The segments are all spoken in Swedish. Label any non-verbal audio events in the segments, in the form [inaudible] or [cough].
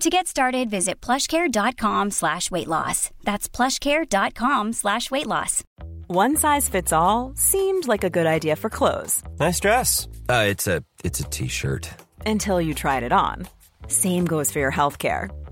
To get started, visit plushcare.com slash weight loss. That's plushcare.com slash weight loss. One size fits all seemed like a good idea for clothes Nice dress. Uh, it's a it's a t-shirt. until you tried it on. Same goes for your healthcare.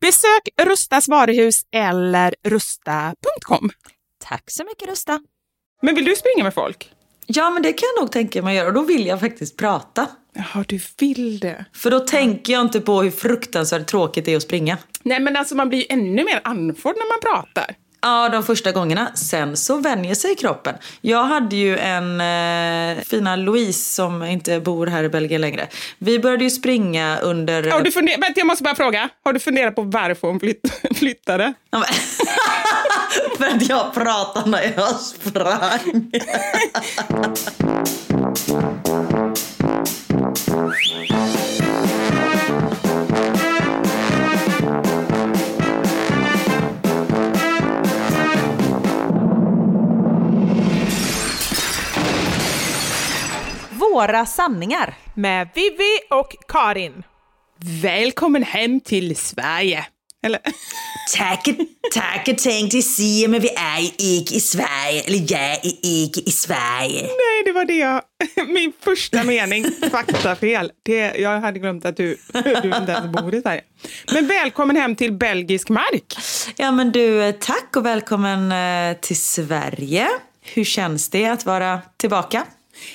Besök Rustas varuhus eller rusta.com. Tack så mycket Rusta. Men vill du springa med folk? Ja, men det kan jag nog tänka mig att göra och då vill jag faktiskt prata. Ja, du vill det. För då tänker jag inte på hur fruktansvärt tråkigt det är att springa. Nej, men alltså man blir ju ännu mer andfådd när man pratar. Ja, de första gångerna. Sen så vänjer sig kroppen. Jag hade ju en eh, fina Louise som inte bor här i Belgien längre. Vi började ju springa under... Har du funder- Vänta, jag måste bara fråga. Har du funderat på varför hon flytt- [laughs] flyttade? Ja, men- [laughs] För att jag pratade när jag sprang. [laughs] Våra sanningar. Med Vivi och Karin. Välkommen hem till Sverige. Eller? [laughs] Tack, tack tänkte säga, men vi är inte i Sverige. Eller jag är inte i Sverige. Nej, det var det jag... [laughs] Min första mening. Faktafel. Det, jag hade glömt att du, du inte ens bor i Sverige. Men välkommen hem till belgisk mark. Ja men du, tack och välkommen eh, till Sverige. Hur känns det att vara tillbaka?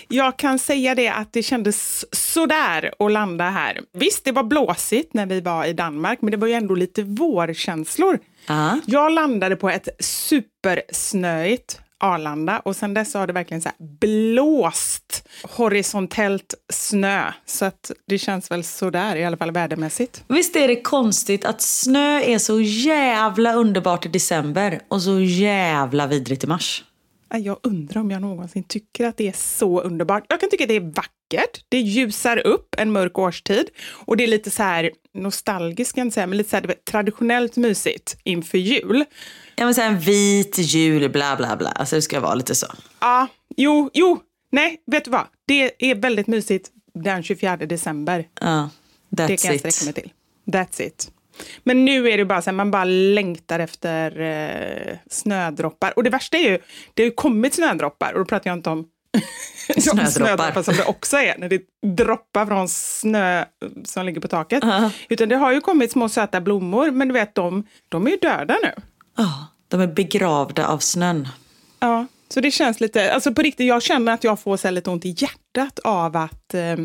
Jag kan säga det att det kändes sådär att landa här. Visst, det var blåsigt när vi var i Danmark, men det var ju ändå lite vårkänslor. Ja. Jag landade på ett supersnöigt Arlanda och sen dess har det verkligen så här blåst horisontellt snö. Så att det känns väl sådär, i alla fall vädermässigt. Visst är det konstigt att snö är så jävla underbart i december och så jävla vidrigt i mars? Nej, Jag undrar om jag någonsin tycker att det är så underbart. Jag kan tycka att det är vackert. Det ljusar upp en mörk årstid och det är lite så här nostalgiskt, kan jag säga, men lite så här, traditionellt mysigt inför jul. Ja men så en vit jul, bla bla bla. Alltså det ska vara lite så. Ja, jo, jo, nej, vet du vad? Det är väldigt mysigt den 24 december. Ja, Det that's kan jag sträcka mig till. That's it. Men nu är det bara så här, man bara längtar efter eh, snödroppar. Och det värsta är ju, det har ju kommit snödroppar och då pratar jag inte om [laughs] Snödroppar. snödroppar som det också är när det droppar från snö som ligger på taket. Utan det har ju kommit små söta blommor, men du vet de, de är ju döda nu. Ja, de är begravda av snön. Ja, så det känns lite, alltså på riktigt, jag känner att jag får så lite ont i hjärtat av att eh,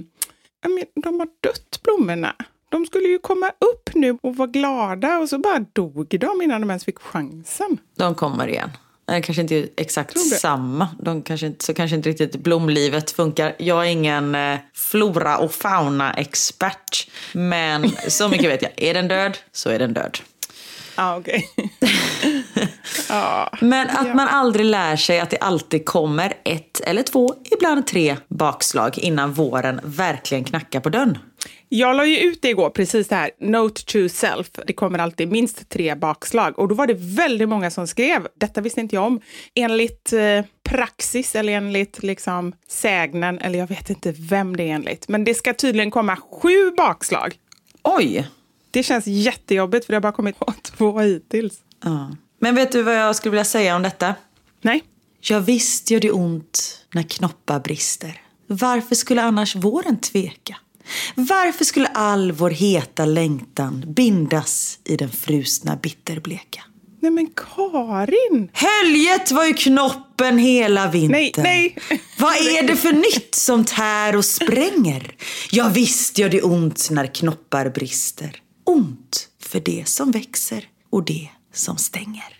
de har dött blommorna. De skulle ju komma upp nu och vara glada och så bara dog de innan de ens fick chansen. De kommer igen. Kanske inte exakt samma. De kanske inte, så kanske inte riktigt blomlivet funkar. Jag är ingen eh, flora och fauna-expert. Men så mycket vet jag. Är den död så är den död. [laughs] Ah, okej. [laughs] Men att man aldrig lär sig att det alltid kommer ett eller två, ibland tre bakslag innan våren verkligen knackar på dörren. Jag la ju ut det igår, precis det här, Note to self. Det kommer alltid minst tre bakslag. Och då var det väldigt många som skrev, detta visste inte jag om, enligt eh, praxis eller enligt liksom sägnen, eller jag vet inte vem det är enligt. Men det ska tydligen komma sju bakslag. Oj! Det känns jättejobbigt för det har bara kommit två hittills. Ja. Men vet du vad jag skulle vilja säga om detta? Nej. Ja, visst gör det ont när knoppar brister. Varför skulle annars våren tveka? Varför skulle all vår heta längtan bindas i den frusna bitterbleka? Nej men Karin! Höljet var ju knoppen hela vintern. Nej, nej. Vad är det för nytt som tär och spränger? Ja, visst gör det ont när knoppar brister. Ont för det som växer och det som stänger.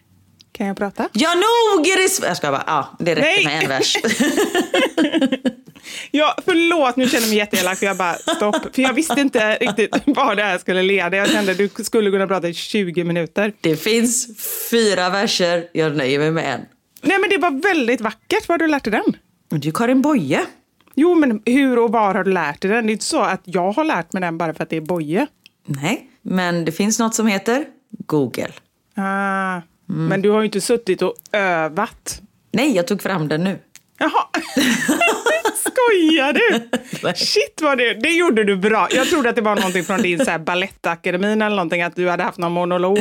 Kan jag prata? Ja, nog är det Jag ska bara, ja, det räcker Nej. med en vers. [laughs] [laughs] Ja, förlåt, nu känner jag mig jätteelak för jag bara stopp. För jag visste inte riktigt vad det här skulle leda. Jag kände att du skulle kunna prata i 20 minuter. Det finns fyra verser, jag nöjer mig med en. Nej men det var väldigt vackert. Var har du lärt dig den? Det är ju Karin Boye. Jo, men hur och var har du lärt dig den? Det är inte så att jag har lärt mig den bara för att det är Boje. Nej, men det finns något som heter Google. Ah, Men du har ju inte suttit och övat. Nej, jag tog fram den nu. Jaha. [laughs] Skojar du? [laughs] Shit vad det, det gjorde du bra. Jag trodde att det var någonting från din så här balettakademin eller någonting, att du hade haft någon monolog.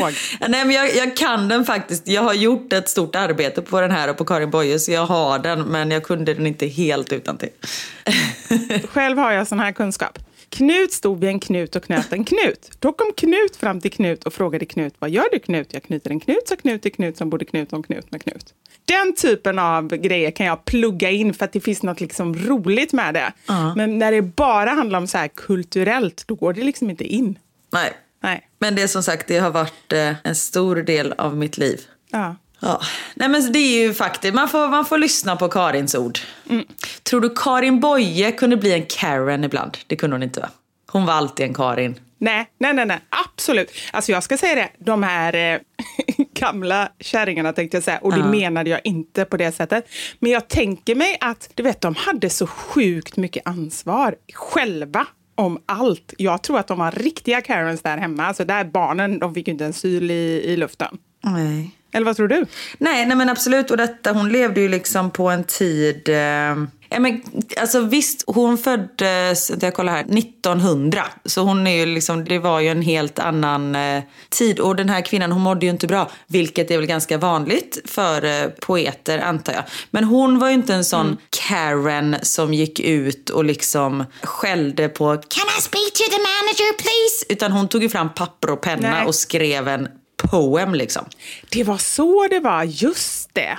Nej, men jag, jag kan den faktiskt. Jag har gjort ett stort arbete på den här och på Karin Boye, så jag har den, men jag kunde den inte helt utan till. [laughs] Själv har jag sån här kunskap. Knut stod vid en knut och knöt en knut. Då kom Knut fram till Knut och frågade Knut, vad gör du Knut? Jag knyter en knut, sa Knut till Knut som borde Knut om Knut med Knut. Den typen av grejer kan jag plugga in för att det finns något liksom roligt med det. Men när det bara handlar om så här kulturellt, då går det liksom inte in. Nej, Nej. men det är som sagt, det har varit eh, en stor del av mitt liv. Ja. Ja, nej men det är ju faktiskt, man får, man får lyssna på Karins ord. Tror du Karin Boye kunde bli en Karen ibland? Det kunde hon inte va? Hon var alltid en Karin. Nej, nej, nej, nej, absolut. Alltså jag ska säga det, de här eh, [laughs] gamla kärringarna tänkte jag säga, och det menade jag inte på det sättet. Men jag tänker mig att, du vet, de hade så sjukt mycket ansvar själva om allt. Jag tror att de var riktiga Karens där hemma. Alltså där barnen, de fick ju inte en syl i, i luften. Nej. Eller vad tror du? Nej, nej men absolut. Och detta, hon levde ju liksom på en tid... Eh, ja, men, alltså visst, hon föddes, jag kollar här, 1900. Så hon är ju liksom, det var ju en helt annan eh, tid. Och den här kvinnan, hon mådde ju inte bra. Vilket är väl ganska vanligt för eh, poeter, antar jag. Men hon var ju inte en sån Karen som gick ut och liksom skällde på Can I speak to the manager please? Utan hon tog ju fram papper och penna Nej. och skrev en poem liksom. Det var så det var, just det.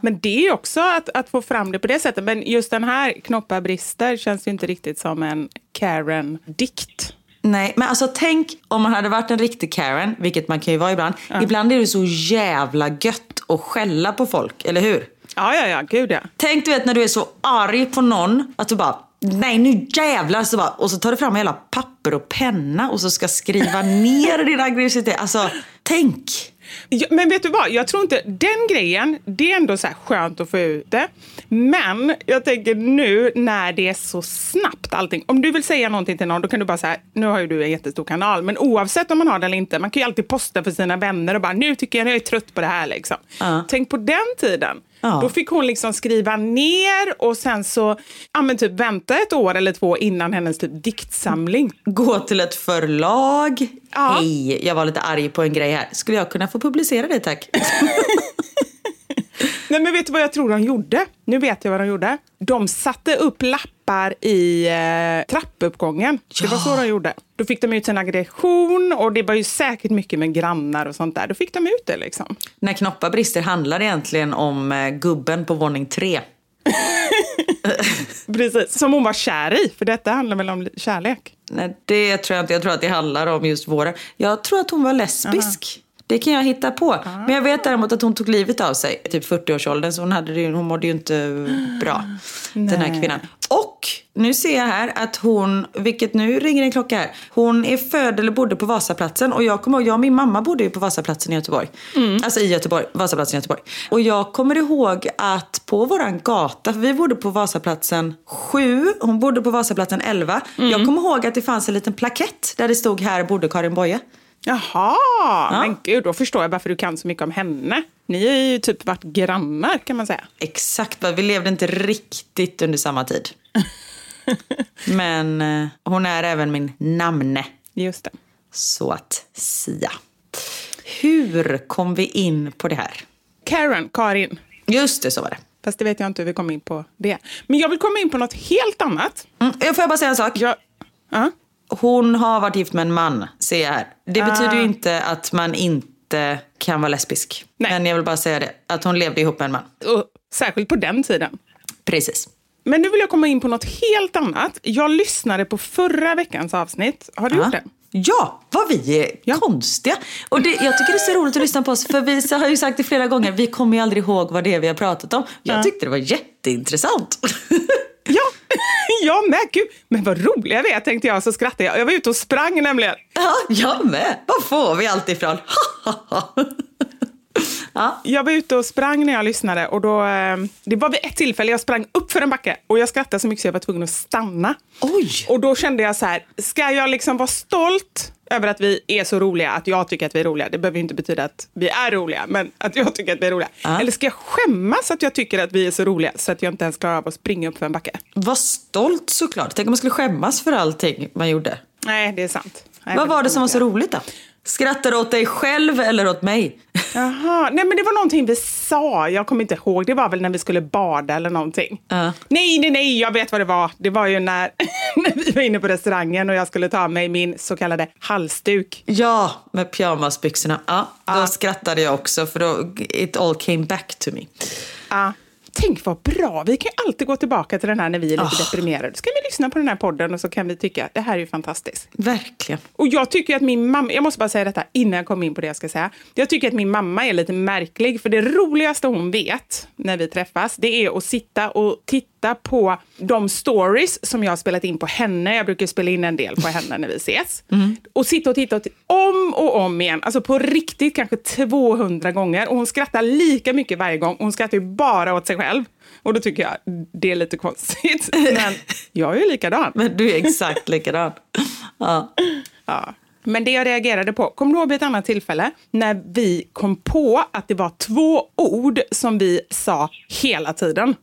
Men det är också att, att få fram det på det sättet. Men just den här Knoppar brister känns ju inte riktigt som en Karen-dikt. Nej, men alltså tänk om man hade varit en riktig Karen, vilket man kan ju vara ibland. Ibland är det så jävla gött att skälla på folk, eller hur? Ja, ja, ja, gud ja. Tänk du vet när du är så arg på någon att du bara Nej nu jävlar! Så bara, och så tar du fram hela papper och penna och så ska skriva ner din aggressivitet. Alltså, tänk! Ja, men vet du vad, jag tror inte, den grejen, det är ändå så här skönt att få ut det. Men jag tänker nu när det är så snabbt allting. Om du vill säga någonting till någon, då kan du bara säga, nu har ju du en jättestor kanal, men oavsett om man har det eller inte, man kan ju alltid posta för sina vänner och bara, nu tycker jag, jag är trött på det här liksom. Ja. Tänk på den tiden. Ja. Då fick hon liksom skriva ner och sen så, ja men typ vänta ett år eller två innan hennes typ diktsamling. Gå till ett förlag. Ja. Hej, jag var lite arg på en grej här. Skulle jag kunna få publicera det tack? [laughs] Nej men vet du vad jag tror de gjorde? Nu vet jag vad de gjorde. De satte upp lappar i eh, trappuppgången. Det var så de gjorde. Då fick de ut sin aggression och det var ju säkert mycket med grannar och sånt där. Då fick de ut det liksom. När knoppar brister handlar det egentligen om eh, gubben på våning tre. [laughs] Precis. Som hon var kär i, för detta handlar väl om kärlek? Nej, det tror jag inte. Jag tror att det handlar om just våren. Jag tror att hon var lesbisk. Det Det kan jag hitta på. Men jag vet däremot att hon tog livet av sig, typ 40-årsåldern, så hon, hade det, hon mådde ju inte bra, den här kvinnan. Och nu ser jag här att hon, vilket nu ringer en klocka här, hon är född eller bodde på Vasaplatsen och jag kommer ihåg, jag och min mamma bodde ju på Vasaplatsen i Göteborg. Alltså i Göteborg, Vasaplatsen i Göteborg. Och jag kommer ihåg att på våran gata, för vi bodde på Vasaplatsen 7, hon bodde på Vasaplatsen 11. Jag kommer ihåg att det fanns en liten plakett där det stod här bodde Karin Boye. Jaha, men gud, då förstår jag varför du kan så mycket om henne. Ni har ju typ varit grannar kan man säga. Exakt, vi levde inte riktigt under samma tid. [laughs] Men eh, hon är även min namne, Just det. så att sia. Hur kom vi in på det här? Karen, Karin. Just det, så var det. Fast det vet jag inte hur vi kom in på det. Men jag vill komma in på något helt annat. Mm, får jag bara säga en sak? Jag, ja. Hon har varit gift med en man, ser jag här. Det betyder ju inte att man inte kan vara lesbisk. Nej. Men jag vill bara säga det, att hon levde ihop med en man. och särskilt på den tiden. Precis. Men nu vill jag komma in på något helt annat. Jag lyssnade på förra veckans avsnitt. Har du Ja. gjort det? Ja, vad vi är konstiga. Och det, jag tycker det är så roligt att lyssna på oss, för vi har ju sagt det flera gånger, vi kommer ju aldrig ihåg vad det är vi har pratat om. Jag tyckte det var jätteintressant. [laughs] Ja, [laughs] jag med. Gud, men vad roliga vi är, tänkte jag. Så skrattade jag. Jag var ute och sprang nämligen. ja, jag med. Var får vi allt ifrån? [laughs] ja. Jag var ute och sprang när jag lyssnade. Och då, eh, det var vid ett tillfälle jag sprang upp för en backe och jag skrattade så mycket så jag var tvungen att stanna. Oj! Och då kände jag så här, ska jag liksom vara stolt över att vi är så roliga, att jag tycker att vi är roliga. Det behöver inte betyda att vi är roliga, men att jag tycker att vi är roliga. Ja. Eller ska jag skämmas att jag tycker att vi är så roliga så att jag inte ens klarar av att springa upp för en backe? Var stolt såklart. Tänk om man skulle skämmas för allting man gjorde. Nej, det är sant. Nej, Vad var det som var så roligt då? Skrattar du åt dig själv eller åt mig? Jaha, nej men det var någonting vi sa, jag kommer inte ihåg, det var väl när vi skulle bada eller någonting. Ja. Nej, nej, nej, jag vet vad det var. Det var ju när, [laughs] när vi var inne på restaurangen och jag skulle ta mig min så kallade halsduk. Ja, med pyjamasbyxorna. Ja, då skrattade jag också för då it all came back to me. Ja. Tänk vad bra, vi kan ju alltid gå tillbaka till den här när vi är lite deprimerade. Ska vi lyssna på den här podden och så kan vi tycka det här är ju fantastiskt. Verkligen. Och jag tycker att min mamma, jag måste bara säga detta innan jag kommer in på det jag ska säga. Jag tycker att min mamma är lite märklig, för det roligaste hon vet när vi träffas, det är att sitta och titta på de stories som jag har spelat in på henne. Jag brukar spela in en del på henne när vi ses. Och sitta och titta och titta, om och om igen, alltså på riktigt kanske 200 gånger. Och hon skrattar lika mycket varje gång. Hon skrattar ju bara åt sig själv. Och då tycker jag det är lite konstigt. Men jag är ju likadan. Men du är exakt likadan. Ja. Ja. Men det jag reagerade på, kommer du ihåg vid ett annat tillfälle när vi kom på att det var två ord som vi sa hela tiden?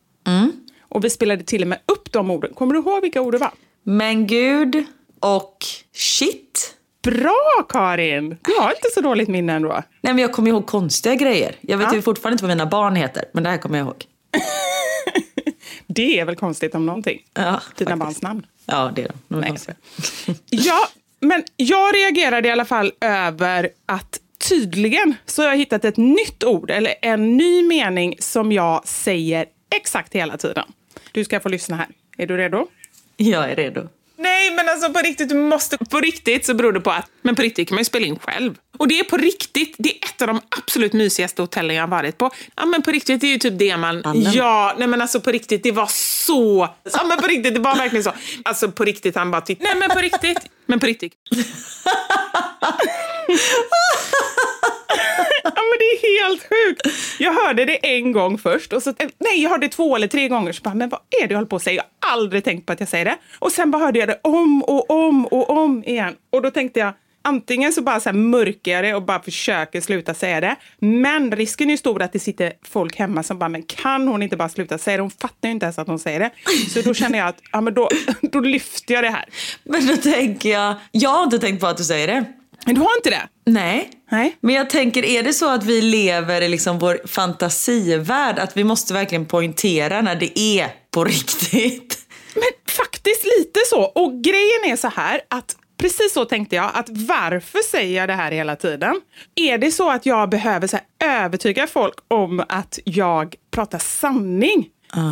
Och vi spelade till och med upp de orden. Kommer du ihåg vilka ord det var? Men gud och shit. Bra Karin! Du har inte så dåligt minne ändå. Nej men jag kommer ihåg konstiga grejer. Jag vet Ja. ju fortfarande inte vad mina barn heter, men det här kommer jag ihåg. [laughs] Det är väl konstigt om någonting? Ja, Dina barns namn. Ja, det är de. de är Nej. [laughs] Ja, [laughs] men jag reagerade i alla fall över att tydligen så har jag hittat ett nytt ord, eller en ny mening som jag säger exakt hela tiden. Du ska få lyssna här. Är du redo? Jag är redo. Nej, men alltså på riktigt, du måste... På riktigt så beror det på att... Men på riktigt kan man ju spela in själv. Och det är på riktigt, det är ett av de absolut mysigaste hotellen jag har varit på. Ja, men på riktigt, det är ju typ det man... Allen. Ja, nej men alltså på riktigt, det var så... Ja, men på riktigt, det var verkligen så. Alltså på riktigt, han bara tittade. Nej, men på riktigt. Men på riktigt. [laughs] Det är helt sjukt. Jag hörde det en gång först. Och så, eh, nej, jag hörde det två eller tre gånger. Så bara, men vad är det jag håller på att säga? Jag har aldrig tänkt på att jag säger det. Och sen bara hörde jag det om och om och om igen. Och då tänkte jag, antingen så bara så här mörkar jag det och bara försöker sluta säga det. Men risken är ju stor att det sitter folk hemma som bara, men kan hon inte bara sluta säga det? Hon fattar ju inte ens att hon säger det. Så då känner jag att, ja men då, [laughs] då lyfter jag det här. Men då tänker jag, jag har inte tänkt på att du säger det. Men du har inte det? Nej. Nej. Men jag tänker, är det så att vi lever i liksom vår fantasivärld? Att vi måste verkligen poängtera när det är på [laughs] riktigt? Men faktiskt lite så. Och grejen är så här att precis så tänkte jag att varför säger jag det här hela tiden? Är det så att jag behöver så övertyga folk om att jag pratar sanning?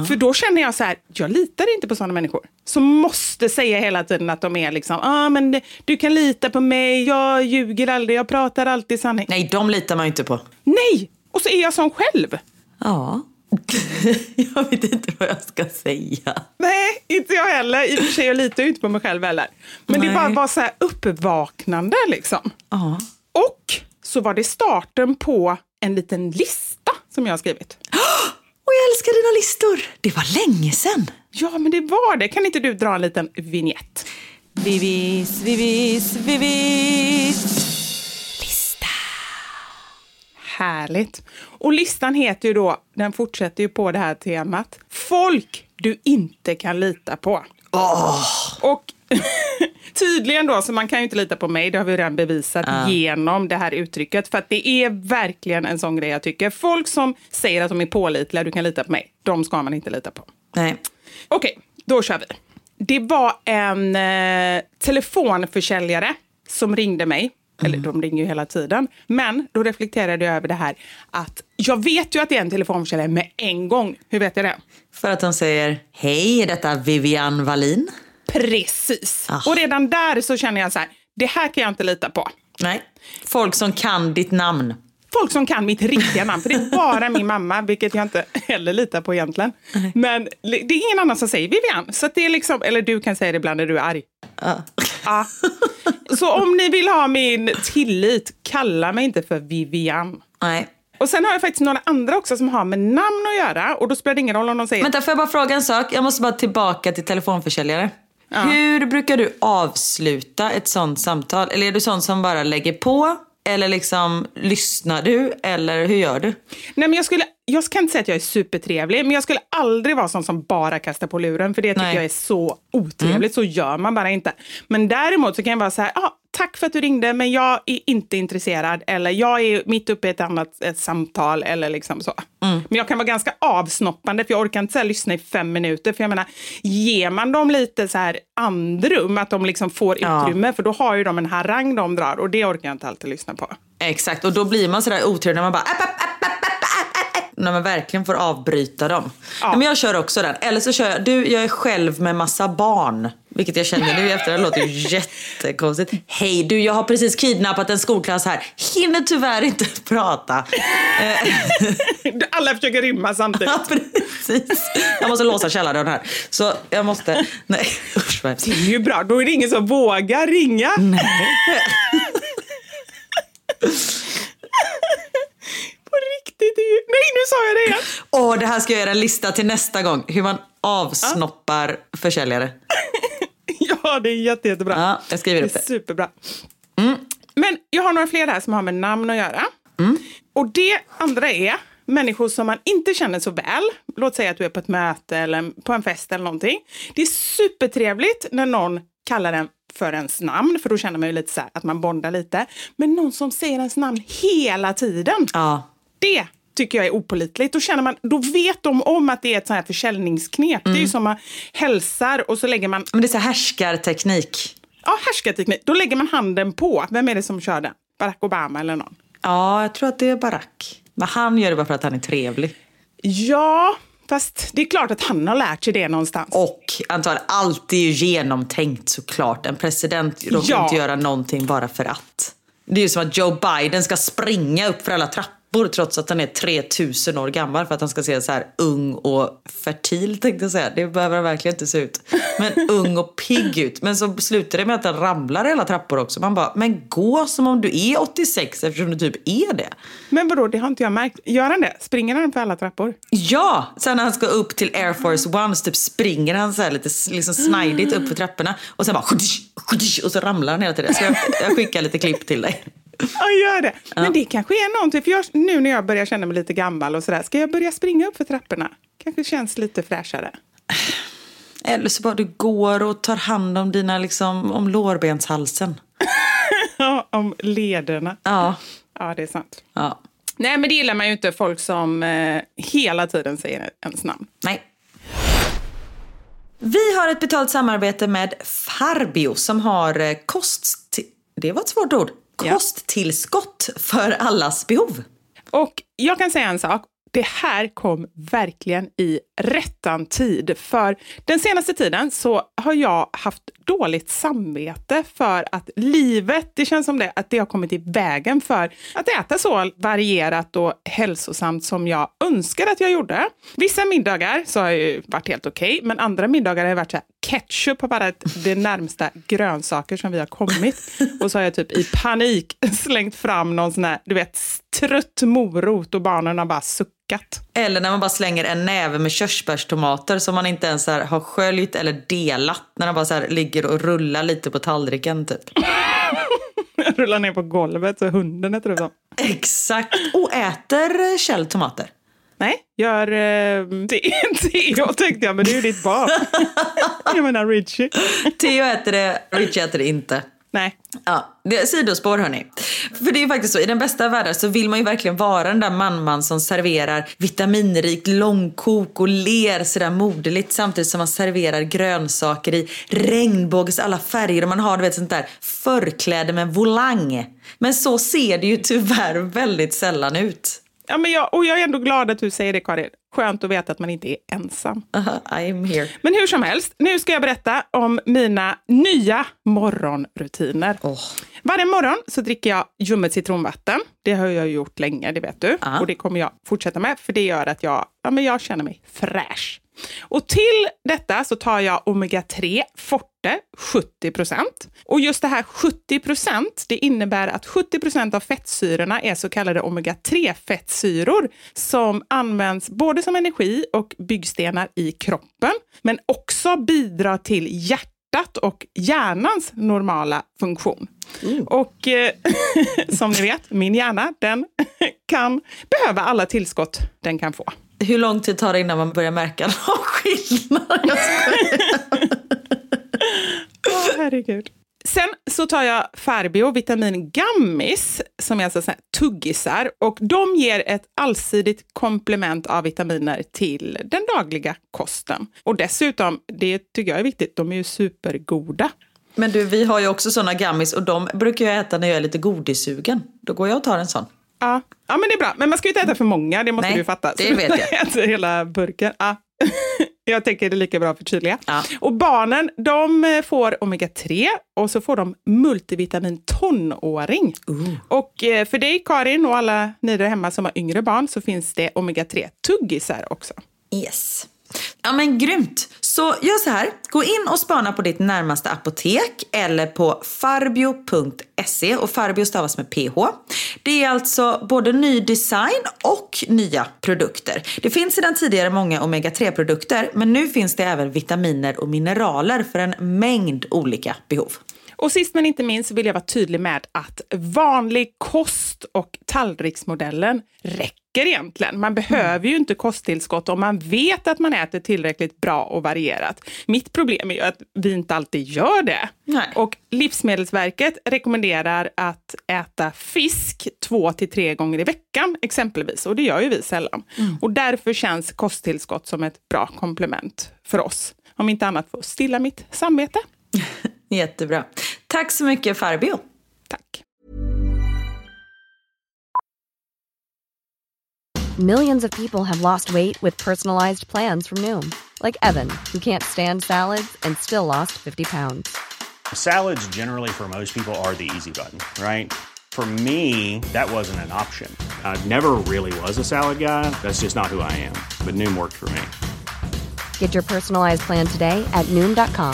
För då känner jag så här, jag litar inte på sådana människor. Som måste säga hela tiden att de är liksom, ah, men du kan lita på mig, jag ljuger aldrig, jag pratar alltid sanning. Nej, de litar man ju inte på. Nej! Och så är jag sån själv. Ja. [laughs] jag vet inte vad jag ska säga. Nej, inte jag heller. I och för sig, jag litar ju inte på mig själv heller. Men Nej. det bara var så här uppvaknande liksom. Ja. Och så var det starten på en liten lista som jag har skrivit. [gasps] Och jag älskar dina listor. Det var länge sedan. Ja, men det var det. Kan inte du dra en liten vignett? Vivis, vivis, vivis. Härligt. Och listan heter ju då, den fortsätter ju på det här temat, folk du inte kan lita på. Och [laughs] tydligen då, så man kan ju inte lita på mig, det har vi redan bevisat genom det här uttrycket. För att det är verkligen en sån grej jag tycker. Folk som säger att de är pålitliga, du kan lita på mig, de ska man inte lita på. Nej. Okej, då kör vi. Det var en eh, telefonförsäljare som ringde mig. Eller de ringer ju hela tiden. Men då reflekterade jag över det här att jag vet ju att det är en telefonförsäljare med en gång. Hur vet jag det? För att de säger, hej, är detta Vivian Wallin? Precis. Ah. Och redan där så känner jag så här, det här kan jag inte lita på. Nej. Folk som kan ditt namn. Folk som kan mitt riktiga namn, för det är bara min mamma, vilket jag inte heller litar på egentligen. Men det är ingen annan som säger Vivian. Så det är liksom, eller du kan säga det ibland när du är arg. Ja. Ja. Så om ni vill ha min tillit, kalla mig inte för Vivian. Nej. Och sen har jag faktiskt några andra också som har med namn att göra. Och då spelar det ingen roll om de säger... Vänta, får jag bara fråga en sak? Jag måste bara tillbaka till telefonförsäljare. Hur brukar du avsluta ett sånt samtal? Eller är du sån som bara lägger på? Eller liksom, lyssnar du? Eller hur gör du? Nej, men jag, skulle, jag kan inte säga att jag är supertrevlig, men jag skulle aldrig vara sån som bara kastar på luren, för det tycker Nej. jag är så otrevligt. Så gör man bara inte. Men däremot så kan jag vara så här, ah, tack för att du ringde, men jag är inte intresserad. Eller jag är mitt uppe i ett annat ett samtal. Eller liksom så. Men jag kan vara ganska avsnoppande, för jag orkar inte så lyssna i fem minuter. För jag menar, ger man dem lite så här andrum, att de liksom får Ja. utrymme, för då har ju de en harang de drar och det orkar jag inte alltid lyssna på. Exakt, och då blir man sådär otrevlig när man bara... App, app, app, app, app, app, app, när man verkligen får avbryta dem. Ja. Nej, Men jag kör också den. Eller så kör jag, du jag är själv med massa barn. Vilket jag känner nu efter, det låter ju [laughs] jättekonstigt. Hej du, jag har precis kidnappat en skolklass här. Hinner tyvärr inte [laughs] prata. Alla försöker rymma samtidigt. [laughs] Ja, precis. Jag måste låsa källardörren här. Så jag måste... Nej, usch vad. Det är ju bra, då är det ingen som vågar ringa. På riktigt. Nej, nu sa jag det igen. Åh, det här ska jag göra en lista till nästa gång. Hur man avsnoppar försäljare. [laughs] Ja, det är jätte, jättebra. Ja, jag skriver upp det. är det. Superbra. Men jag har några fler här som har med namn att göra. Och det andra är människor som man inte känner så väl. Låt säga att du är på ett möte eller på en fest eller någonting. Det är supertrevligt när någon kallar en för ens namn, för då känner man ju lite så här att man bondar lite. Men någon som säger ens namn hela tiden, Ja. Det tycker jag är opolitligt. Då, känner man, då vet de om att det är ett sånt här försäljningsknep. Det är ju som man hälsar och så lägger man Men det är så här härskarteknik. Ja, härskarteknik. Då lägger man handen på. Vem är det som kör den? Barack Obama eller någon? Ja, jag tror att det är Barack. Men han gör det bara för att han är trevlig. Ja, fast det är klart att han har lärt sig det någonstans. Och antagligen, allt är ju genomtänkt såklart. En president råkar Ja. inte göra någonting bara för att. Det är ju som att Joe Biden ska springa upp för alla trappor trots att han är 3000 år gammal för att han ska se så här ung och fertil tänkte jag säga. Det behöver han verkligen inte se ut. Men ung och pigg ut. Men så slutar det med att han ramlar i alla trappor också. Man bara, men gå som om du är 86 eftersom du typ är det. Men vadå, det har inte jag märkt. Gör han det? Springer han för alla trappor? Ja! Sen när han ska upp till Air Force One så typ springer han så här lite liksom snajdigt upp för trapporna och sen bara och så ramlar han hela tiden. Så jag, jag skickar lite klipp till dig. Ja, gör det. Men det kanske är någonting. För jag, nu när jag börjar känna mig lite gammal och sådär, ska jag börja springa upp för trapporna? Kanske känns lite fräschare. Eller så bara du går och tar hand om dina liksom, om lårbenshalsen. [laughs] Ja, om lederna. Ja. Ja, det är sant. ja. Nej, men det gillar man ju inte. Folk som eh, hela tiden säger ens namn. Nej. Vi har ett betalt samarbete med Farbio som har eh, kost... Det var ett svårt ord. Kosttillskott för allas behov. Och jag kan säga en sak. det här kom verkligen i rättan tid. För den senaste tiden så har jag haft dåligt samvete för att livet, det känns som det, att det har kommit i vägen för att äta så varierat och hälsosamt som jag önskar att jag gjorde. Vissa middagar så har ju varit helt okej, okay, men andra middagar har varit så här, ketchup har varit det närmsta grönsaker som vi har kommit. Och så har jag typ i panik slängt fram någon sån här, du vet, trött morot och barnen har bara suckat eller när man bara slänger en näve med körsbärstomater som man inte ens har sköljt eller delat. När de bara så ligger och rullar lite på tallriken typ. [laughs] rullar ner på golvet så hunden äter upp dem. Exakt. Och äter Kjell tomater? Nej, gör eh, [laughs] Theo tänkte jag, men det är ju ditt barn. [laughs] jag menar Richie. Theo äter det, Richie äter det inte. Nej. Ja, det är sidospår hörni. För det är faktiskt så, i den bästa av världar så vill man ju verkligen vara den där man som serverar vitaminrikt långkok och ler sådär moderligt samtidigt som man serverar grönsaker i regnbågens alla färger och man har du vet sånt där förkläde med volang. Men så ser det ju tyvärr väldigt sällan ut. Ja, men jag, och jag är ändå glad att du säger det Karin. Skönt att veta att man inte är ensam. Uh -huh, I'm here. Men hur som helst, nu ska jag berätta om mina nya morgonrutiner. Oh. Varje morgon så dricker jag ljummet citronvatten. Det har jag gjort länge, det vet du. Uh -huh. Och det kommer jag fortsätta med, för det gör att jag, ja, men jag känner mig fräsch. Och till detta så tar jag omega-3 Forte 70 procent. Och just det här 70 procent, det innebär att 70 procent av fettsyrorna är så kallade omega-3 fettsyror som används både som energi och byggstenar i kroppen, men också bidrar till hjärtat och hjärnans normala funktion. Mm. Och eh, [laughs] som ni vet, min hjärna den [laughs] kan behöva alla tillskott den kan få. Hur lång tid tar det innan man börjar märka någon skillnad? [laughs] Jag oh, herregud. Sen så tar jag Farbio vitamin gummis, som är alltså så tuggisar. Och de ger ett allsidigt komplement av vitaminer till den dagliga kosten. Och dessutom, det tycker jag är viktigt, de är ju supergoda. Men du, vi har ju också såna gummis och de brukar jag äta när jag är lite godissugen. Då går jag och tar en sån. Ja. ja, men det är bra. Men man ska ju inte äta för många, det måste Nej, du fatta. det vet jag. [laughs] hela burken. Ja. [laughs] Jag tänker det är lika bra för tydliga. Ja. Och barnen, de får omega-3 och så får de multivitamin tonåring. Uh. Och eh, för dig Karin och alla ni där hemma som har yngre barn så finns det omega-3 tuggisar också. Yes. Ja men grymt! Så gör så här, gå in och spana på ditt närmaste apotek eller på farbio.se och Farbio stavas med PH. Det är alltså både ny design och nya produkter. Det finns sedan tidigare många omega-3 produkter men nu finns det även vitaminer och mineraler för en mängd olika behov. Och sist men inte minst vill jag vara tydlig med att vanlig kost och tallriksmodellen räcker egentligen. Man behöver ju inte kosttillskott om man vet att man äter tillräckligt bra och varierat. Mitt problem är ju att vi inte alltid gör det. Nej. Och Livsmedelsverket rekommenderar att äta fisk två till tre gånger i veckan exempelvis. Och det gör ju vi sällan. Mm. Och därför känns kosttillskott som ett bra komplement för oss. Om inte annat för att stilla mitt samvete. [laughs] Jättebra. Tack så mycket Farbio. Tack. Millions of people have lost weight with personalized plans from Noom. Like Evan, who can't stand salads and still lost 50 pounds. Salads generally for most people are the easy button, right? For me, that wasn't an option. I never really was a salad guy. That's just not who I am. But Noom worked for me. Get your personalized plan today at Noom.com.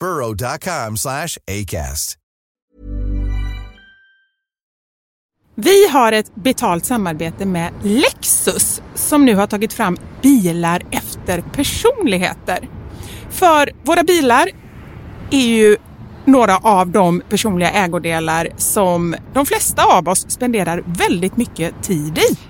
burrow.com slash ACAST. Vi har ett betalt samarbete med Lexus som nu har tagit fram bilar efter personligheter. För våra bilar är ju några av de personliga ägodelar som de flesta av oss spenderar väldigt mycket tid i.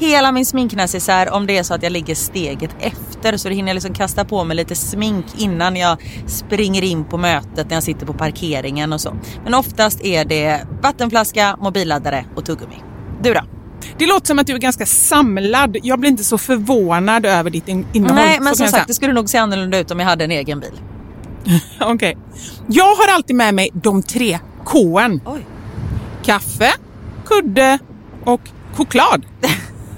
hela min sminknecessär om det är så att jag ligger steget efter så då hinner jag liksom kasta på mig lite smink innan jag springer in på mötet när jag sitter på parkeringen och så. Men oftast är det vattenflaska, mobilladdare och tuggummi. Du då? Det låter som att du är ganska samlad. Jag blir inte så förvånad över ditt in- innehåll. Nej men som sagt det skulle nog se annorlunda ut om jag hade en egen bil. [laughs] Okej. Jag har alltid med mig de tre. Oj. Kaffe, kudde och choklad. [laughs]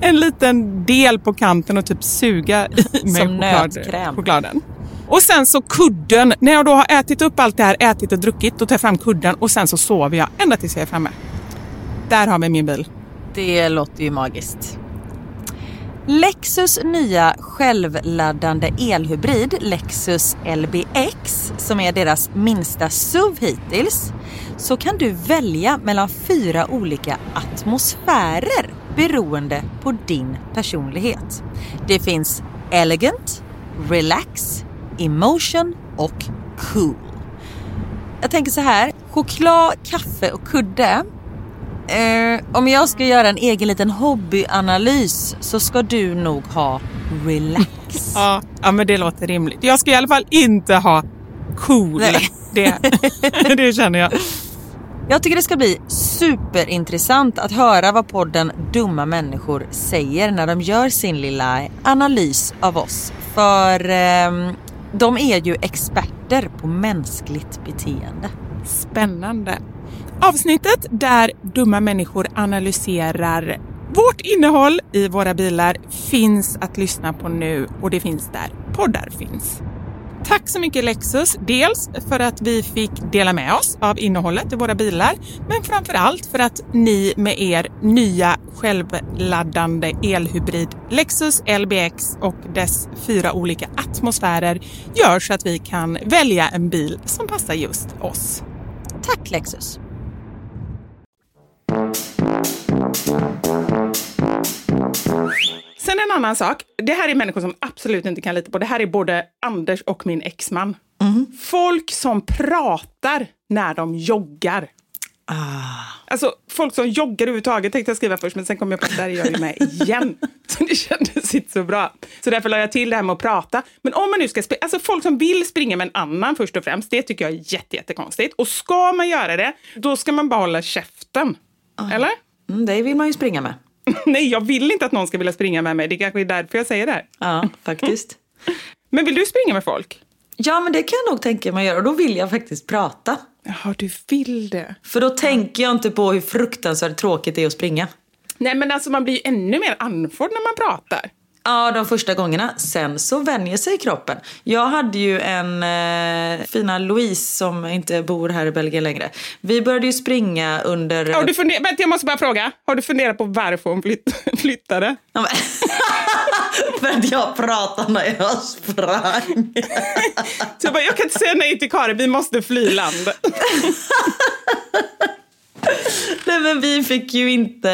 en liten del på kanten och typ suga i [laughs] mig Som choklad, nötkräm. chokladen. Och sen så kudden. När jag då har ätit upp allt det här, ätit och druckit, då tar jag fram kudden och sen så sover jag ända tills jag är framme. Där har vi min bil. Det låter ju magiskt. Lexus nya självladdande elhybrid Lexus LBX som är deras minsta SUV hittills så kan du välja mellan fyra olika atmosfärer beroende på din personlighet. Det finns Elegant, Relax, Emotion och Cool. Jag tänker så här, choklad, kaffe och kudde Eh, om jag ska göra en egen liten hobbyanalys så ska du nog ha relax. [laughs] Ja, ja men det låter rimligt. Jag ska i alla fall inte ha cool. Nej. Det, [laughs] det känner jag. Jag tycker det ska bli superintressant att höra vad podden Dumma människor säger när de gör sin lilla analys av oss. För ehm, de är ju experter på mänskligt beteende. Spännande. Avsnittet där dumma människor analyserar Vårt innehåll i våra bilar finns att lyssna på nu och det finns där poddar finns. Tack så mycket Lexus, dels för att vi fick dela med oss av innehållet i våra bilar, men framför allt för att ni med er nya självladdande elhybrid Lexus LBX och dess fyra olika atmosfärer gör så att vi kan välja en bil som passar just oss. Tack Lexus! Sen en annan sak. Det här är människor som absolut inte kan lita på. Det här är både Anders och min exman. Folk som pratar när de joggar. Alltså folk som joggar överhuvudtaget tänkte jag skriva först, men sen kom jag på att där är jag ju med igen. [laughs] Så det kändes inte så bra. Så därför la jag till det här med att prata. Men om man nu ska springa, alltså folk som vill springa med en annan först och främst, det tycker jag är jätte, jättekonstigt. Och ska man göra det, då ska man bara hålla käften. Eller? Mm, det vill man ju springa med. [laughs] Nej, jag vill inte att någon ska vilja springa med mig. Det kanske är därför jag säger det här. Ja, faktiskt. [laughs] Men vill du springa med folk? Ja, men det kan jag nog tänka mig att göra. Och då vill jag faktiskt prata. Ja, du vill det. För då tänker jag inte på hur fruktansvärt tråkigt det är att springa. Nej, men alltså man blir ju ännu mer andfådd när man pratar. Ja, de första gångerna. Sen så vänjer sig kroppen. Jag hade ju en eh, fina Louise som inte bor här i Belgien längre. Vi började ju springa under... Har du funder- Vänta, jag måste bara fråga. Har du funderat på varför hon flytt- [laughs] flyttade? Ja, men- [laughs] För att jag pratade när jag sprang. [laughs] Så jag, bara, jag kan inte säga nej till Karin, vi måste fly landet. [laughs] Nej men vi fick ju inte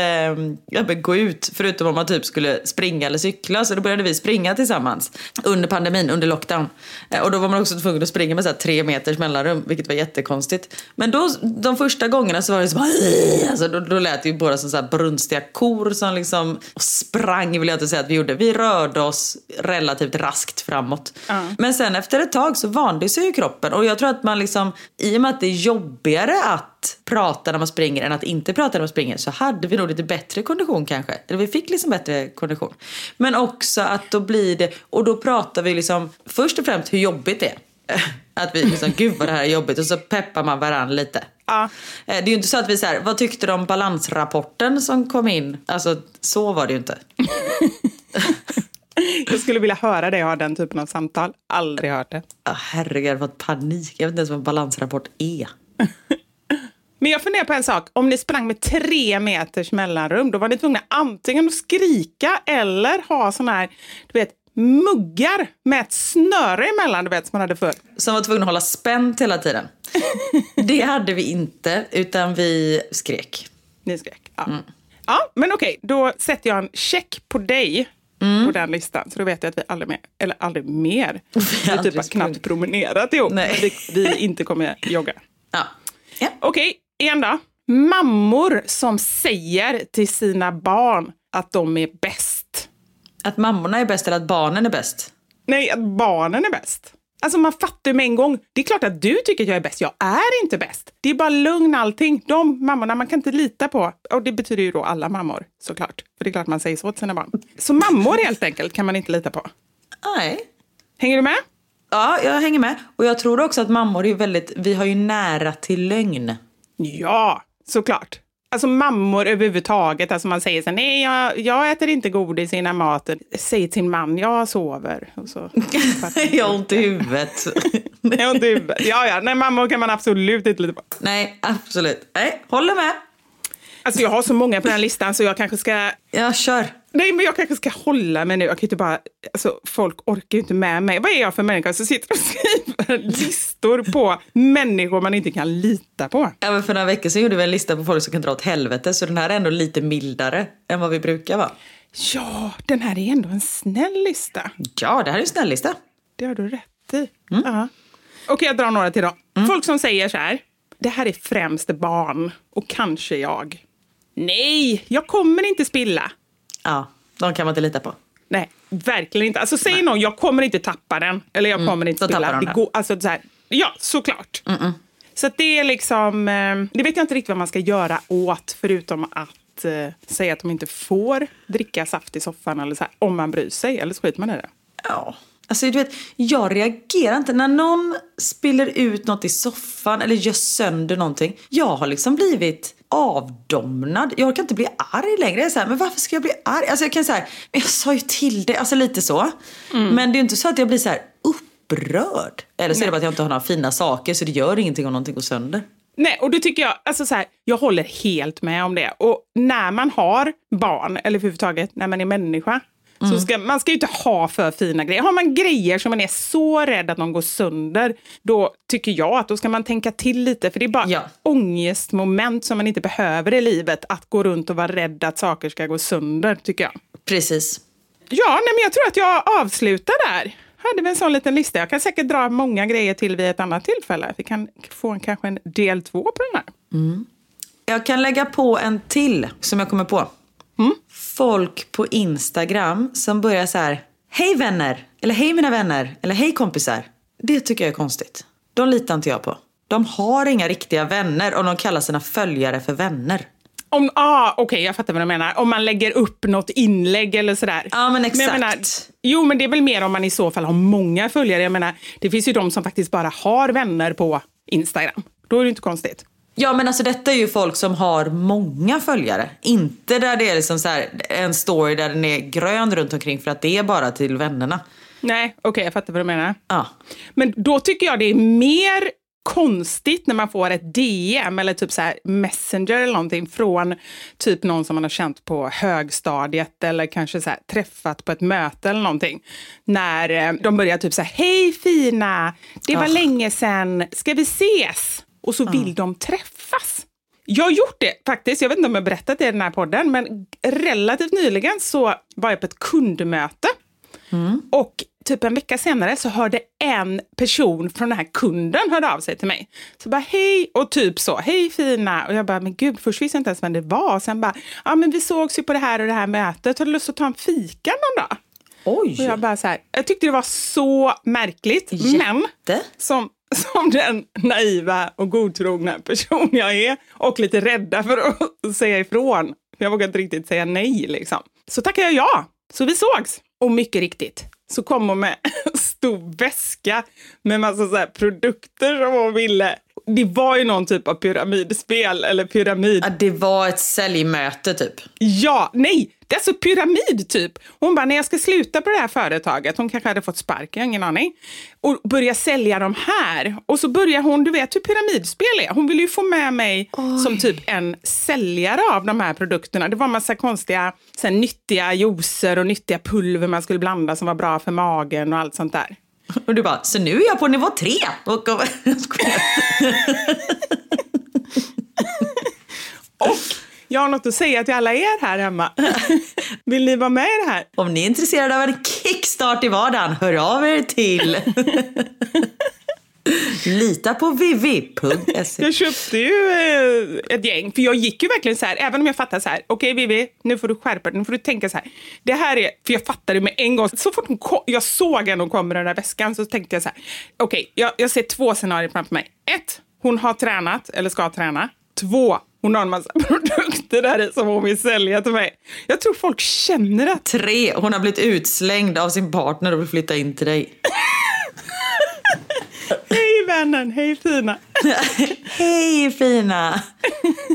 ja, men gå ut förutom om man typ skulle springa eller cykla. Så då började vi springa tillsammans under pandemin, under lockdown. Eh, Och då var man också tvungen att springa med så tre meters mellanrum, vilket var jättekonstigt. Men då, de första gångerna så var det så bara... Alltså, då, då lät ju båda som så här brunstiga kor som liksom sprang, vill jag inte säga att vi gjorde. Vi rörde oss relativt raskt framåt. Men sen efter ett tag så vande sig ju kroppen. Och jag tror att man liksom, i och med att det är jobbigare att prata när man springer än att inte prata när man springer så hade vi nog lite bättre kondition kanske. Eller vi fick liksom bättre kondition. Men också att då blir det, och då pratar vi liksom först och främst hur jobbigt det är. [laughs] Att vi liksom, gud vad det här är jobbigt och så peppar man varandra lite. Ja. Eh, Det är ju inte så att vi så här, vad tyckte du om balansrapporten som kom in? Alltså så var det ju inte. [laughs] Jag skulle vilja höra dig ha den typen av samtal. Aldrig hört det. Ah, herregud, fått panik. Jag vet inte ens vad en balansrapport är. [laughs] Men jag funderar på en sak. Om ni sprang med tre meters mellanrum, då var ni tvungna antingen att skrika eller ha såna här, du vet, muggar med ett snöre emellan, du vet, som man hade förr. Som var tvungen att hålla spänt hela tiden. [laughs] Det hade vi inte, utan vi skrek. Ni skrek. Ja, ja men okej, då sätter jag en check på dig på den listan. Så då vet jag att vi aldrig mer, eller aldrig mer, [laughs] vi typ aldrig har knappt promenerat ihop. Nej. Vi, vi inte kommer jogga. Ja. ja. Okej, igen då. Mammor som säger till sina barn att de är bäst. Att mammorna är bäst eller att barnen är bäst. Nej, att barnen är bäst. Alltså man fattar ju med en gång. Det är klart att du tycker att jag är bäst. Jag är inte bäst. Det är bara lugn allting. De mammorna man kan inte lita på. Och det betyder ju då alla mammor såklart. För det är klart man säger så till sina barn. Så mammor helt enkelt kan man inte lita på. Nej. Hänger du med? Ja, jag hänger med. Och jag tror också att mammor är väldigt, vi har ju nära till lögn. Ja, såklart. Alltså mammor överhuvudtaget. Alltså man säger så här, nej jag, jag äter inte godis innan maten. Säger till man, jag sover. Och så. [laughs] jag har ont i huvudet. [laughs] Jag har ont i huvudet. Ja, ja. Nej, mammor kan man absolut inte lita på. Nej, absolut. Nej, håller med. Alltså jag har så många på den listan så jag kanske ska... Ja, kör. Nej, men jag kanske ska hålla mig nu. Jag kan inte bara... Alltså, folk orkar ju inte med mig. Vad är jag för människa som sitter och [laughs] skriver listor på människor man inte kan lita på? Ja, men för några veckor sedan gjorde vi en lista på folk som kan dra åt helvete. Så den här är ändå lite mildare än vad vi brukar vara. Ja, den här är ändå en snäll lista. Ja, det här är en snäll lista. Det har du rätt i. Ja. Okej, jag drar några till då. Folk som säger så här. Det här är främst barn och kanske jag. Nej, jag kommer inte spilla. Ja, de kan man inte lita på. Nej, verkligen inte. Alltså säger någon, jag kommer inte tappa den. Eller jag kommer inte spilla. de Det den. går, alltså, så här, ja, såklart. Så att det är liksom, eh, det vet jag inte riktigt vad man ska göra åt förutom att eh, säga att de inte får dricka saft i soffan eller så här, om man bryr sig. Eller så skiter man i det. Ja. Alltså du vet, jag reagerar inte. När någon spiller ut något i soffan eller gör sönder någonting. Jag har liksom blivit avdomnad. Jag kan inte bli arg längre. Jag är så här, men varför ska jag bli arg? Alltså jag kan säga, men jag sa ju till dig. Alltså lite så. Men det är inte så att jag blir så här upprörd. Eller så är det bara att jag inte har några fina saker så det gör ingenting om någonting går sönder. Nej, och då tycker jag, alltså så här, jag håller helt med om det. Och när man har barn, eller överhuvudtaget när man är människa, så ska, man ska ju inte ha för fina grejer. Har man grejer som man är så rädd att de går sönder, då tycker jag att då ska man tänka till lite. För det är bara Ja. ångestmoment som man inte behöver i livet, att gå runt och vara rädd att saker ska gå sönder, tycker jag. Precis. Ja, nej, men jag tror att jag avslutar där. Hade vi en sån liten lista. Jag kan säkert dra många grejer till vid ett annat tillfälle. Vi kan få en, kanske en del två på den här. Jag kan lägga på en till som jag kommer på. Folk på Instagram som börjar så här. Hej vänner! Eller hej mina vänner! Eller hej kompisar! Det tycker jag är konstigt. De litar inte jag på. De har inga riktiga vänner och de kallar sina följare för vänner. Om, ah, Okej, jag fattar vad du menar. Om man lägger upp något inlägg eller sådär. Ja, men exakt. jag menar, jo, men det är väl mer om man i så fall har många följare. Jag menar, det finns ju de som faktiskt bara har vänner på Instagram. Då är det inte konstigt. Ja men alltså detta är ju folk som har många följare. Inte där det är liksom så här, en story där den är grön runt omkring för att det är bara till vännerna. Nej, okej, jag fattar vad du menar. Ja. Men då tycker jag det är mer konstigt när man får ett DM eller typ så här Messenger eller någonting från typ någon som man har känt på högstadiet eller kanske så träffat på ett möte eller någonting. När eh, de börjar typ så här, hej fina, det var Ah. länge sedan, ska vi ses? Och så vill de träffas. Jag har gjort det faktiskt, jag vet inte om jag berättat det i den här podden, men relativt nyligen så var jag på ett kundmöte. Och typ en vecka senare så hörde en person från den här kunden hörde av sig till mig. Så bara hej och typ så, hej fina. Och jag bara, men gud, först visste jag inte ens vem det var. Sen bara, ja men vi sågs ju på det här och det här mötet. Har du lust att ta en fika någon dag? Oj! Och jag bara så här, jag tyckte det var så märkligt. Men Jätte. som, [laughs] som den naiva och godtrogna person jag är och lite rädda för att [laughs] säga ifrån. Jag vågar inte riktigt säga nej liksom. Så tackar jag ja. Så vi sågs. Och mycket riktigt så kom hon med en [laughs] stor väska med massa så här produkter som hon ville. Det var ju någon typ av pyramidspel eller pyramid. Ja, det var ett säljmöte typ. Ja, nej, det är alltså pyramid typ. Hon bara, när jag ska sluta på det här företaget, hon kanske hade fått sparken, jag har ingen aning, och börja sälja de här. Och så börjar hon, du vet hur pyramidspel är, hon ville ju få med mig som typ en säljare av de här produkterna. Det var massa konstiga, så här, nyttiga juicer och nyttiga pulver man skulle blanda som var bra för magen och allt sånt där. [laughs] Och du bara, så nu är jag på nivå tre. Och, och, [laughs] Och jag har något att säga till alla er här hemma. [laughs] Vill ni vara med i det här? om ni är intresserade av en kickstart i vardagen, hör av er till lita på vivi.se. Jag köpte ju eh, ett gäng, för jag gick ju verkligen så här, även om jag fattar så här, okej Vivi, nu får du skärpa dig, nu får du tänka så här. Det här är, för jag fattade med en gång, så fort kom, jag såg henne komma med den där väskan så tänkte jag så här, okej, jag, jag ser två scenarier framför mig. Ett, hon har tränat eller ska träna. Två, hon har en massa [laughs] produkter där i som hon vill sälja till mig. Jag tror folk känner att Tre, hon har blivit utslängd av sin partner och vill flytta in till dig. [laughs] hej vännen, hej fina. [laughs] Hej fina!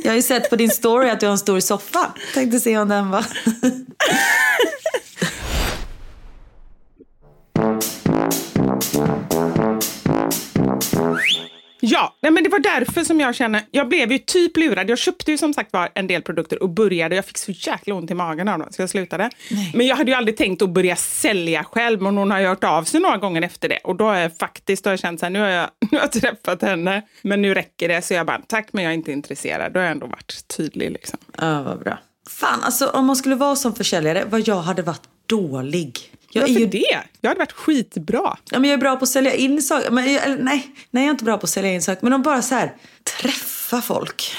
Jag har ju sett på din story att du har en stor soffa. Tänkte se om den var... [laughs] Ja, nej, men det var därför som jag känner, jag blev ju typ lurad. Jag köpte ju som sagt var en del produkter och började, jag fick så jäkla ont i magen av dem så jag slutade. Men jag hade ju aldrig tänkt att börja sälja själv, men hon har ju hört av sig några gånger efter det. Och då har jag faktiskt då har jag känt så här, nu har jag, [laughs] nu har jag träffat henne, men nu räcker det. Så jag bara, tack men jag är inte intresserad. Då har jag ändå varit tydlig liksom. Ja, vad bra. Fan, alltså om man skulle vara som försäljare, vad jag hade varit dålig. Jag är Varför ju det? Jag hade varit skitbra. Ja, men jag är bra på att sälja in saker. Men jag, eller, nej, nej, jag är inte bra på att sälja in saker. Men de bara så här, träffa folk.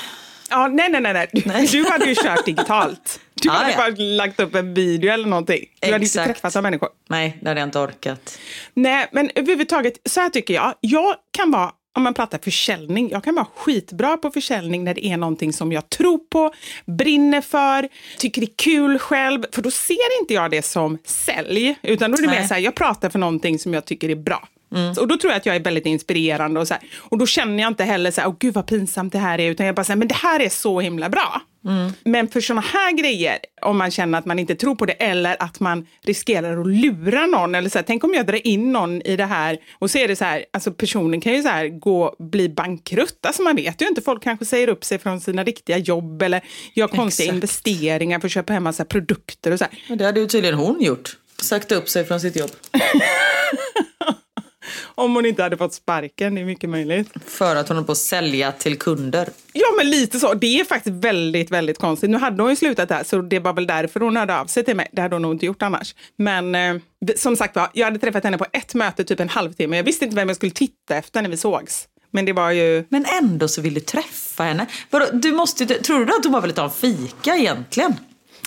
Ja, nej, nej, nej. nej. Du, Nej. du hade ju kört digitalt. Du Ja, hade ja. bara lagt upp en video eller någonting. Du hade inte Exakt. träffat av människor. Nej, det hade jag inte orkat. Nej, men överhuvudtaget, så här tycker jag. Jag kan vara, om man pratar försäljning. Jag kan vara skitbra på försäljning när det är någonting som jag tror på, brinner för, tycker det är kul själv. För då ser inte jag det som sälj, utan då är det mer så här, jag pratar för någonting som jag tycker är bra. Mm. Och då tror jag att jag är väldigt inspirerande och så här. Och då känner jag inte heller så här, åh gud vad pinsamt det här är, utan jag bara säger, men det här är så himla bra. Mm. Men för såna här grejer, om man känner att man inte tror på det eller att man riskerar att lura någon, eller så här, tänk om jag drar in någon i det här och så är det så här, alltså personen kan ju så här gå, bli bankrutt, alltså man vet ju inte, folk kanske säger upp sig från sina riktiga jobb eller gör konstiga Exakt. investeringar för att köpa hem massa produkter och så här. Och det hade ju tydligen hon gjort, sagt upp sig från sitt jobb. [laughs] Om hon inte hade fått sparken, det är mycket möjligt. För att hon håller på att sälja till kunder. Ja, men lite så. Det är faktiskt väldigt, väldigt konstigt. Nu hade hon ju slutat där, så det var väl därför hon hörde av sig till mig. Det hade hon nog inte gjort annars. Men eh, som sagt var, jag hade träffat henne på ett möte, typ en halvtimme. Jag visste inte vem jag skulle titta efter när vi sågs. Men det var ju... Men ändå så vill du träffa henne. Du måste, tror du att hon bara ville ta en fika egentligen?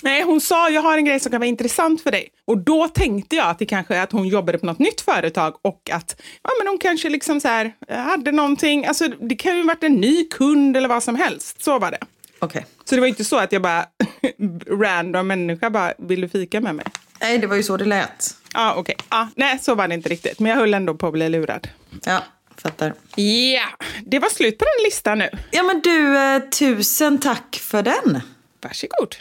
Nej, hon sa jag har en grej som kan vara intressant för dig. Och då tänkte jag att det kanske är att hon jobbade på något nytt företag och att ja, men hon kanske liksom så här, hade någonting, alltså det kan ju ha varit en ny kund eller vad som helst. Så var det. Okay. Så det var inte så att jag bara, [laughs] random människa bara, vill du fika med mig? Nej, det var ju så det lät. Ja, okej. Okay. Ah, nej, så var det inte riktigt. Men jag höll ändå på att bli lurad. Ja, fattar. Ja, yeah. det var slut på den listan nu. Ja, men du, eh, tusen tack för den. Varsågod.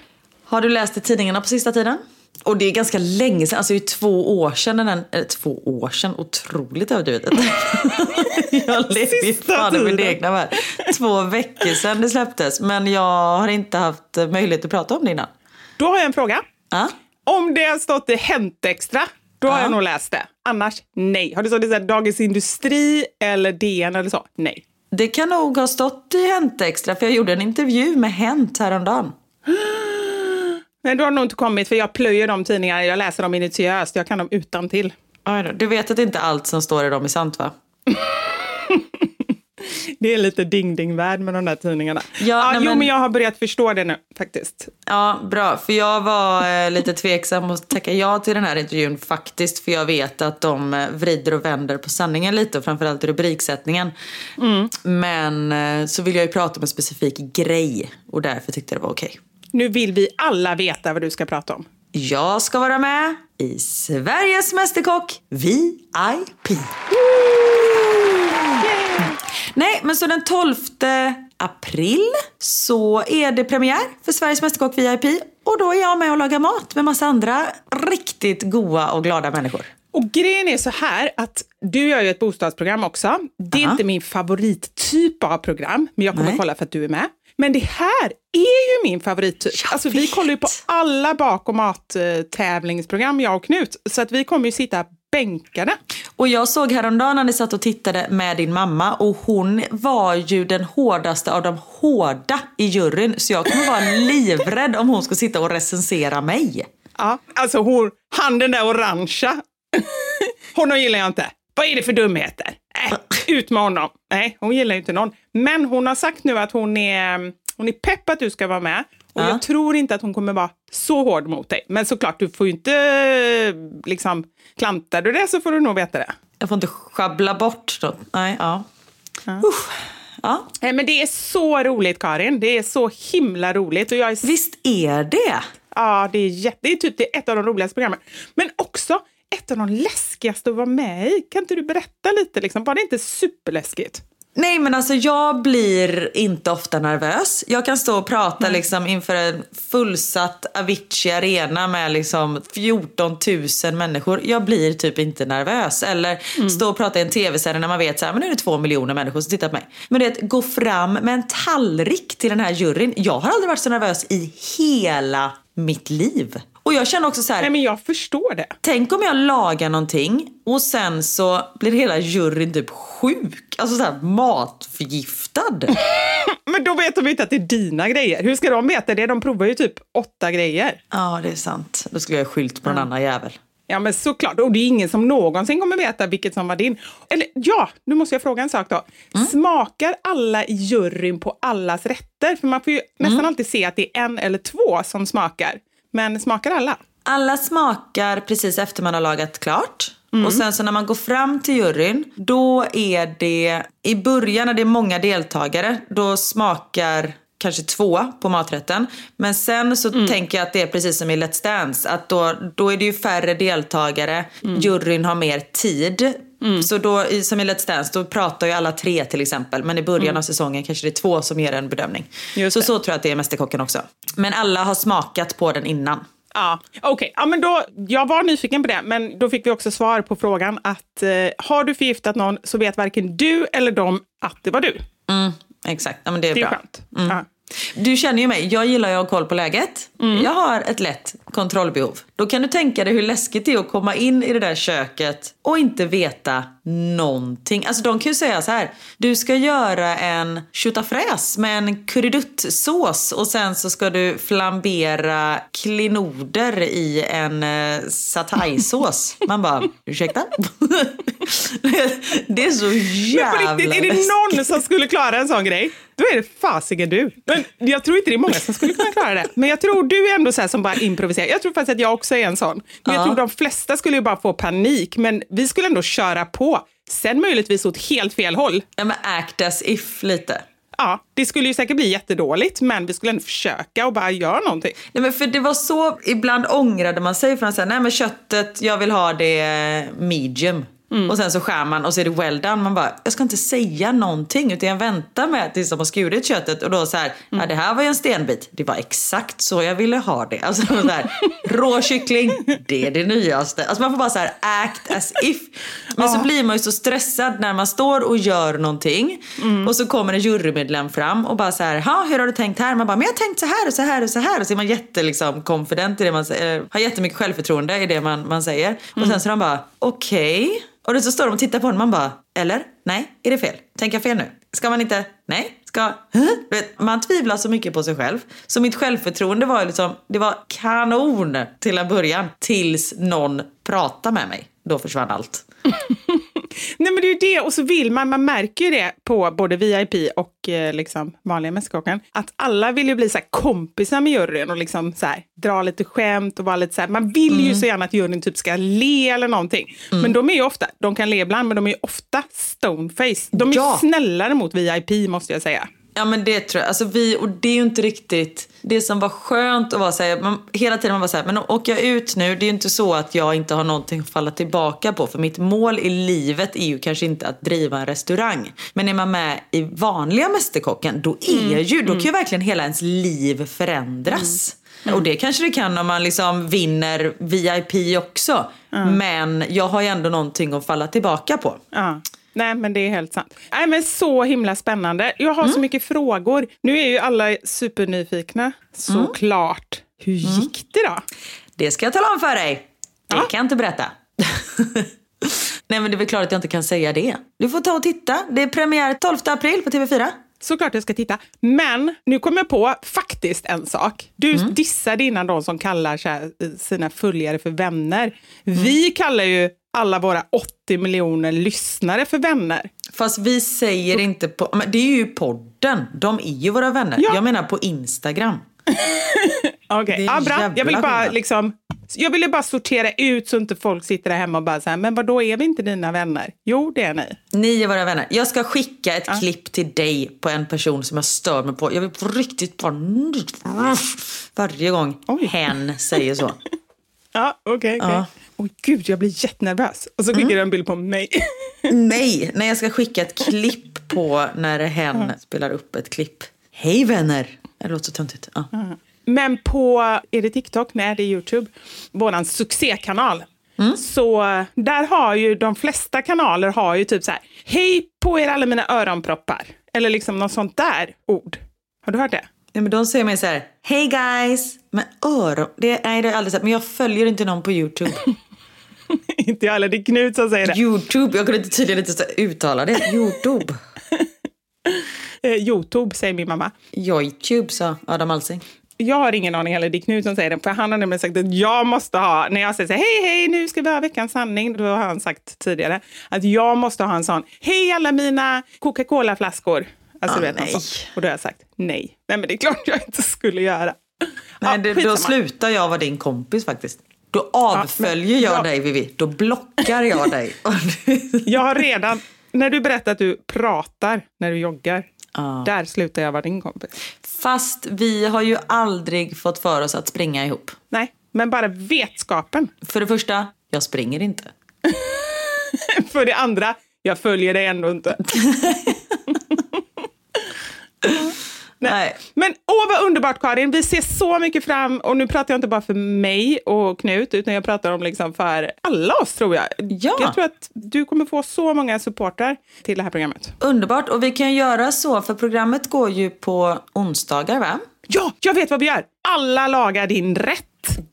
Har du läst i tidningarna på sista tiden? Och det är ganska länge sedan, alltså det är två år sedan den, eller två år sedan, otroligt överdrivet. [laughs] jag lever ju fan i min egna värld. Två veckor sedan det släpptes, men jag har inte haft möjlighet att prata om det innan. Då har jag en fråga. Ah? Om det har stått i Hänt Extra, då har jag nog läst det. Annars, nej. Har det stått i Dagens Industri eller DN eller så? Nej. Det kan nog ha stått i Hänt Extra, för jag gjorde en intervju med Hänt häromdagen. Nej, du har nog inte kommit, för jag plöjer de tidningar, jag läser dem minutiöst, jag kan dem utan till. Du vet att inte allt som står i dem är sant, va? [laughs] det är lite ding-ding-värld med de där tidningarna. Ja, ja, nej, jo, men jag har börjat förstå det nu faktiskt. Ja, bra. För jag var eh, lite tveksam att tacka ja till den här intervjun faktiskt. För jag vet att de eh, vrider och vänder på sanningen lite och framförallt rubriksättningen. Mm. Men eh, så vill jag ju prata om en specifik grej och därför tyckte jag det var okej. Okay. Nu vill vi alla veta vad du ska prata om. Jag ska vara med i Sveriges Mästerkock VIP. Nej, men så den 12 april så är det premiär för Sveriges Mästerkock VIP. Och då är jag med och lagar mat med massa andra riktigt goa och glada människor. Och grejen är så här att du gör ju ett bostadsprogram också. Det är Aha. inte min favorittyp av program, men jag kommer Nej. kolla för att du är med. Men det här är ju min favorittyp. Alltså, vi kollar ju på alla bak och mat-tävlingsprogram, jag och Knut. Så att vi kommer ju sitta bänkade. Och jag såg häromdagen när ni satt och tittade med din mamma och hon var ju den hårdaste av de hårda i juryn. Så jag kommer vara livrädd om hon ska sitta och recensera mig. Ja, alltså hon, han den där orangea. Honom gillar jag inte. Vad är det för dumheter? Äh, ut med honom. Nej, hon gillar ju inte någon. Men hon har sagt nu att hon är, hon är pepp att du ska vara med. Och ja. jag tror inte att hon kommer vara så hård mot dig. Men såklart, du får ju inte liksom, klantar du det så får du nog veta det. Jag får inte schabbla bort då. Nej, ja. ja. Usch. Ja. Men det är så roligt Karin. Det är så himla roligt. Och jag är... Visst är det? Ja, det är, jätte... det är typ det är ett av de roligaste programmen. Men också ett av de läskigaste att vara med i. Kan inte du berätta lite? Liksom? Var det inte superläskigt? Nej men alltså jag blir inte ofta nervös. Jag kan stå och prata mm. liksom inför en fullsatt Avicii Arena med liksom 14 000 människor. Jag blir typ inte nervös. Eller mm. stå och prata i en tv-serie när man vet att nu är det två miljoner människor som tittar på mig. Men det gå fram med en tallrik till den här juryn. Jag har aldrig varit så nervös i hela mitt liv. Och jag känner också så här. Nej men jag förstår det. Tänk om jag lagar någonting och sen så blir hela juryn typ sjuk. Alltså så här matförgiftad. [laughs] men då vet de inte att det är dina grejer. Hur ska de veta det? De provar ju typ åtta grejer. Ja det är sant. Då skulle jag ha skylt på en annan jävel. Ja men såklart, och det är ingen som någonsin kommer veta vilket som var din. Eller ja, nu måste jag fråga en sak då. Mm. Smakar alla i juryn på allas rätter? För man får ju nästan mm. alltid se att det är en eller två som smakar. Men smakar alla? Alla smakar precis efter man har lagat klart. Mm. Och sen så när man går fram till juryn, då är det i början när det är många deltagare, då smakar kanske två på maträtten. Men sen så mm. tänker jag att det är precis som i Let's Dance. Att då, då är det ju färre deltagare, mm. juryn har mer tid. Mm. Så då, som i Let's Dance, då pratar ju alla tre till exempel. Men i början mm. av säsongen kanske det är två som ger en bedömning. Just så det. så tror jag att det är Mästerkocken också. Men alla har smakat på den innan. Ja, okej. Okay. Ja, men då, jag var nyfiken på det, men då fick vi också svar på frågan att eh, har du förgiftat någon så vet varken du eller de att det var du. Mm, exakt, ja, men det är, det är bra. Skönt. Mm. Du känner ju mig, jag gillar ju att ha koll på läget. Mm. Jag har ett lätt kontrollbehov. Då kan du tänka dig hur läskigt det är att komma in i det där köket och inte veta någonting. Alltså de kan ju säga så här, du ska göra en köttafräs med en kurriduttsås och sen så ska du flambera klinoder i en uh, sataysås. [laughs] Man bara, ursäkta? [laughs] det är så jävla Men på riktigt, är det någon som skulle klara en sån grej? Då är det fasiken du. Men jag tror inte det är många som skulle kunna klara det. Men jag tror du är ändå så som bara improviserar. Jag tror faktiskt att jag också är en sån. Men ja. jag tror de flesta skulle ju bara få panik. Men vi skulle ändå köra på. Sen möjligtvis åt helt fel håll. Ja men act as if lite. Ja, det skulle ju säkert bli jättedåligt, men vi skulle ändå försöka och bara göra någonting. Nej, men för det var så, ibland ångrade man sig för att säga, nej men köttet, jag vill ha det medium. Mm. Och sen så skär man och så är det well done. Man bara, jag ska inte säga någonting utan jag väntar med tills de har skurit köttet och då så här, mm. ja det här var ju en stenbit. Det var exakt så jag ville ha det. Alltså så här, rå kyckling, det är det nyaste. Alltså man får bara så här act as if. Men oh. så blir man ju så stressad när man står och gör någonting mm. och så kommer en jurymedlem fram och bara så här, ha hur har du tänkt här? Man bara, men jag har tänkt så här och så här och så här. Och så är man jätte liksom confident i det man säger, har jättemycket självförtroende i det man, man säger. Och sen mm. så är de bara, okej. Okay. Och då så står de och tittar på honom man bara, eller? Nej, är det fel? Tänker jag fel nu? Ska man inte? Nej? Ska... Vet, man tvivlar så mycket på sig själv. Så mitt självförtroende var liksom, det var kanon till en början. Tills någon pratade med mig. Då försvann allt. [laughs] Nej men det är ju det, och så vill man, man märker ju det på både VIP och eh, liksom vanliga Mästerkocken, att alla vill ju bli så här kompisar med juryn och liksom så här, dra lite skämt och vara lite så här, man vill mm. ju så gärna att juryn typ ska le eller någonting. Mm. Men de är ju ofta, de kan le ibland, men de är ju ofta stoneface. De är ja. snällare mot VIP måste jag säga. Ja men det tror jag. Alltså vi, och det är ju inte riktigt det som var skönt att vara så här, man, hela tiden man var så här, men åker jag ut nu, det är ju inte så att jag inte har någonting att falla tillbaka på. För mitt mål i livet är ju kanske inte att driva en restaurang. Men är man med i vanliga Mästerkocken, då är mm. ju, då kan ju mm. verkligen hela ens liv förändras. Mm. Och det kanske det kan om man liksom vinner VIP också. Mm. Men jag har ju ändå någonting att falla tillbaka på. Nej, men det är helt sant. Nej, men så himla spännande. Jag har mm. så mycket frågor. Nu är ju alla supernyfikna, såklart. Mm. Hur mm. gick det då? Det ska jag tala om för dig. Det ja. kan jag inte berätta. [laughs] Nej, men det är väl klart att jag inte kan säga det. Du får ta och titta. Det är premiär 12 april på TV4. Såklart jag ska titta. Men nu kom jag på faktiskt en sak. Du mm. dissade innan de som kallar sina följare för vänner. Mm. Vi kallar ju alla våra 80 miljoner lyssnare för vänner. Fast vi säger inte på... Det är ju podden. De är ju våra vänner. Ja. Jag menar på Instagram. [laughs] Okej, okay. ja, bra. Jag vill bara liksom... Jag ville bara sortera ut så inte folk sitter där hemma och bara säger men vad då är vi inte dina vänner? Jo, det är ni. Ni är våra vänner. Jag ska skicka ett ja. klipp till dig på en person som jag stör mig på. Jag vill på riktigt bara... Varje gång Oj. hen säger så. [laughs] ja, okej. Okay, okay. ja oj gud, jag blir jättenervös. Och så skickar mm. du en bild på mig. [laughs] Nej, när jag ska skicka ett klipp på när hen mm. spelar upp ett klipp. Hej vänner! Det låter så töntigt. Ja. Mm. Men på, är det TikTok? Nej, det är YouTube. Vår succékanal. Mm. Så där har ju de flesta kanaler har ju typ så här, hej på er alla mina öronproppar. Eller liksom något sånt där ord. Har du hört det? Nej, men de säger mig så här, hej guys! Men öron, det, nej det har jag aldrig sett. Men jag följer inte någon på YouTube. [laughs] inte jag heller, det är Knut som säger det. YouTube, jag kunde tydligen inte uttala det. Youtube. [laughs] eh, Youtube säger min mamma. Youtube sa Adam Alsing. Jag har ingen aning heller, det är Knut som säger det. För han har nämligen sagt att jag måste ha, när jag säger så här, hej hej nu ska vi ha veckans sanning, då har han sagt tidigare att jag måste ha en sån, hej alla mina Coca-Cola-flaskor. Alltså, ah, vet, nej. Och då har jag sagt nej. Nej men det är klart jag inte skulle göra. Nej, ja, det, då slutar jag vara din kompis faktiskt. Då avföljer jag ja. dig Vivi. Då blockar jag dig. [laughs] Jag har redan, när du berättar att du pratar när du joggar, Ja. där slutar jag vara din kompis. Fast vi har ju aldrig fått för oss att springa ihop. Nej, men bara vetskapen. För det första, jag springer inte. [laughs] För det andra, jag följer dig ändå inte. [laughs] Nej. Men åh vad underbart Karin, vi ser så mycket fram och nu pratar jag inte bara för mig och Knut utan jag pratar om liksom för alla oss tror jag. Ja. Jag tror att du kommer få så många supportrar till det här programmet. Underbart. Och vi kan göra så, för programmet går ju på onsdagar va? Ja, jag vet vad vi gör! Alla lagar din rätt.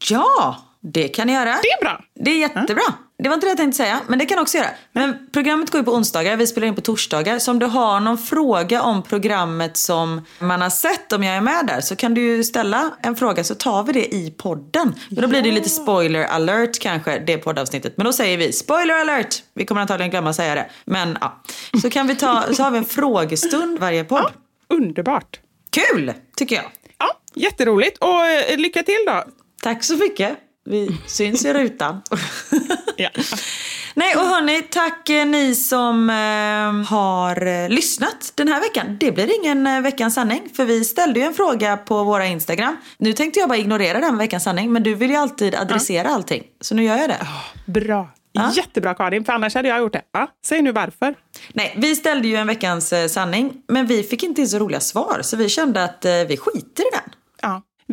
Ja, det kan ni göra. Det är bra. Det är jättebra. Det var inte det jag tänkte säga, men det kan jag också göra. Men programmet går ju på onsdagar, vi spelar in på torsdagar. Så om du har någon fråga om programmet som man har sett, om jag är med där, så kan du ju ställa en fråga så tar vi det i podden. Men då blir det lite spoiler alert kanske, det poddavsnittet. Men då säger vi spoiler alert! Vi kommer antagligen glömma säga det. Men ja, så kan vi ta, så har vi en frågestund varje podd. Underbart. Kul, tycker jag. Ja, jätteroligt. Och eh, lycka till då. Tack så mycket. Vi syns i rutan. Ja. Nej, och hörni, tack eh, ni som eh, har eh, lyssnat den här veckan. Det blir ingen eh, veckans sanning, för vi ställde ju en fråga på våra Instagram. Nu tänkte jag bara ignorera den veckans sanning, men du vill ju alltid adressera allting. Så nu gör jag det. Bra. Ja. Jättebra Karin, för annars hade jag gjort det. Ja, säg nu varför. Nej, vi ställde ju en veckans eh, sanning, men vi fick inte in så roliga svar, så vi kände att eh, vi skiter i den.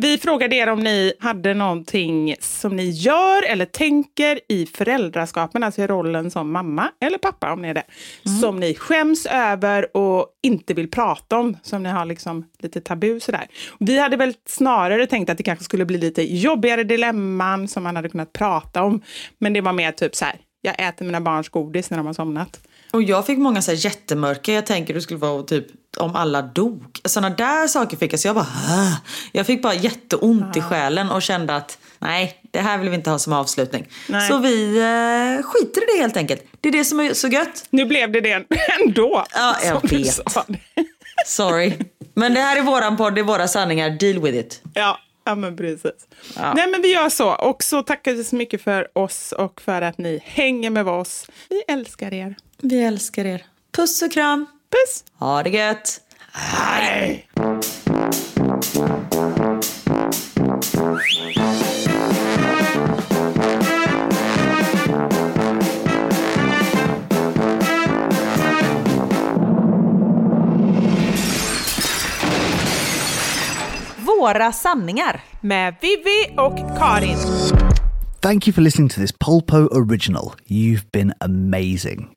Vi frågade er om ni hade någonting som ni gör eller tänker i föräldraskapen, alltså i rollen som mamma eller pappa om ni är det, som ni skäms över och inte vill prata om, som ni har liksom lite tabu sådär. Vi hade väl snarare tänkt att det kanske skulle bli lite jobbigare dilemman som man hade kunnat prata om, men det var mer typ så här, jag äter mina barns godis när de har somnat. Och jag fick många så här jättemörka, jag tänker det skulle vara typ om alla dog. Sådana där saker fick jag, så jag bara "Åh." Jag fick bara jätteont i själen och kände att nej, det här vill vi inte ha som avslutning. Nej. Så vi eh, skiter i det helt enkelt. Det är det som är så gött. Nu blev det det ändå. Ja, jag vet. Sorry. Men det här är våran podd, det är våra sanningar. Deal with it. Ja, ja men precis. Ja. Nej, men vi gör så. Och så tackar vi så mycket för oss och för att ni hänger med oss. Vi älskar er. Vi älskar er. Puss och kram. Puss! Ha det gött. Hej! Våra sanningar. Med Vivi och Karin. Thank you for listening to this Polpo original. You've been amazing.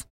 details.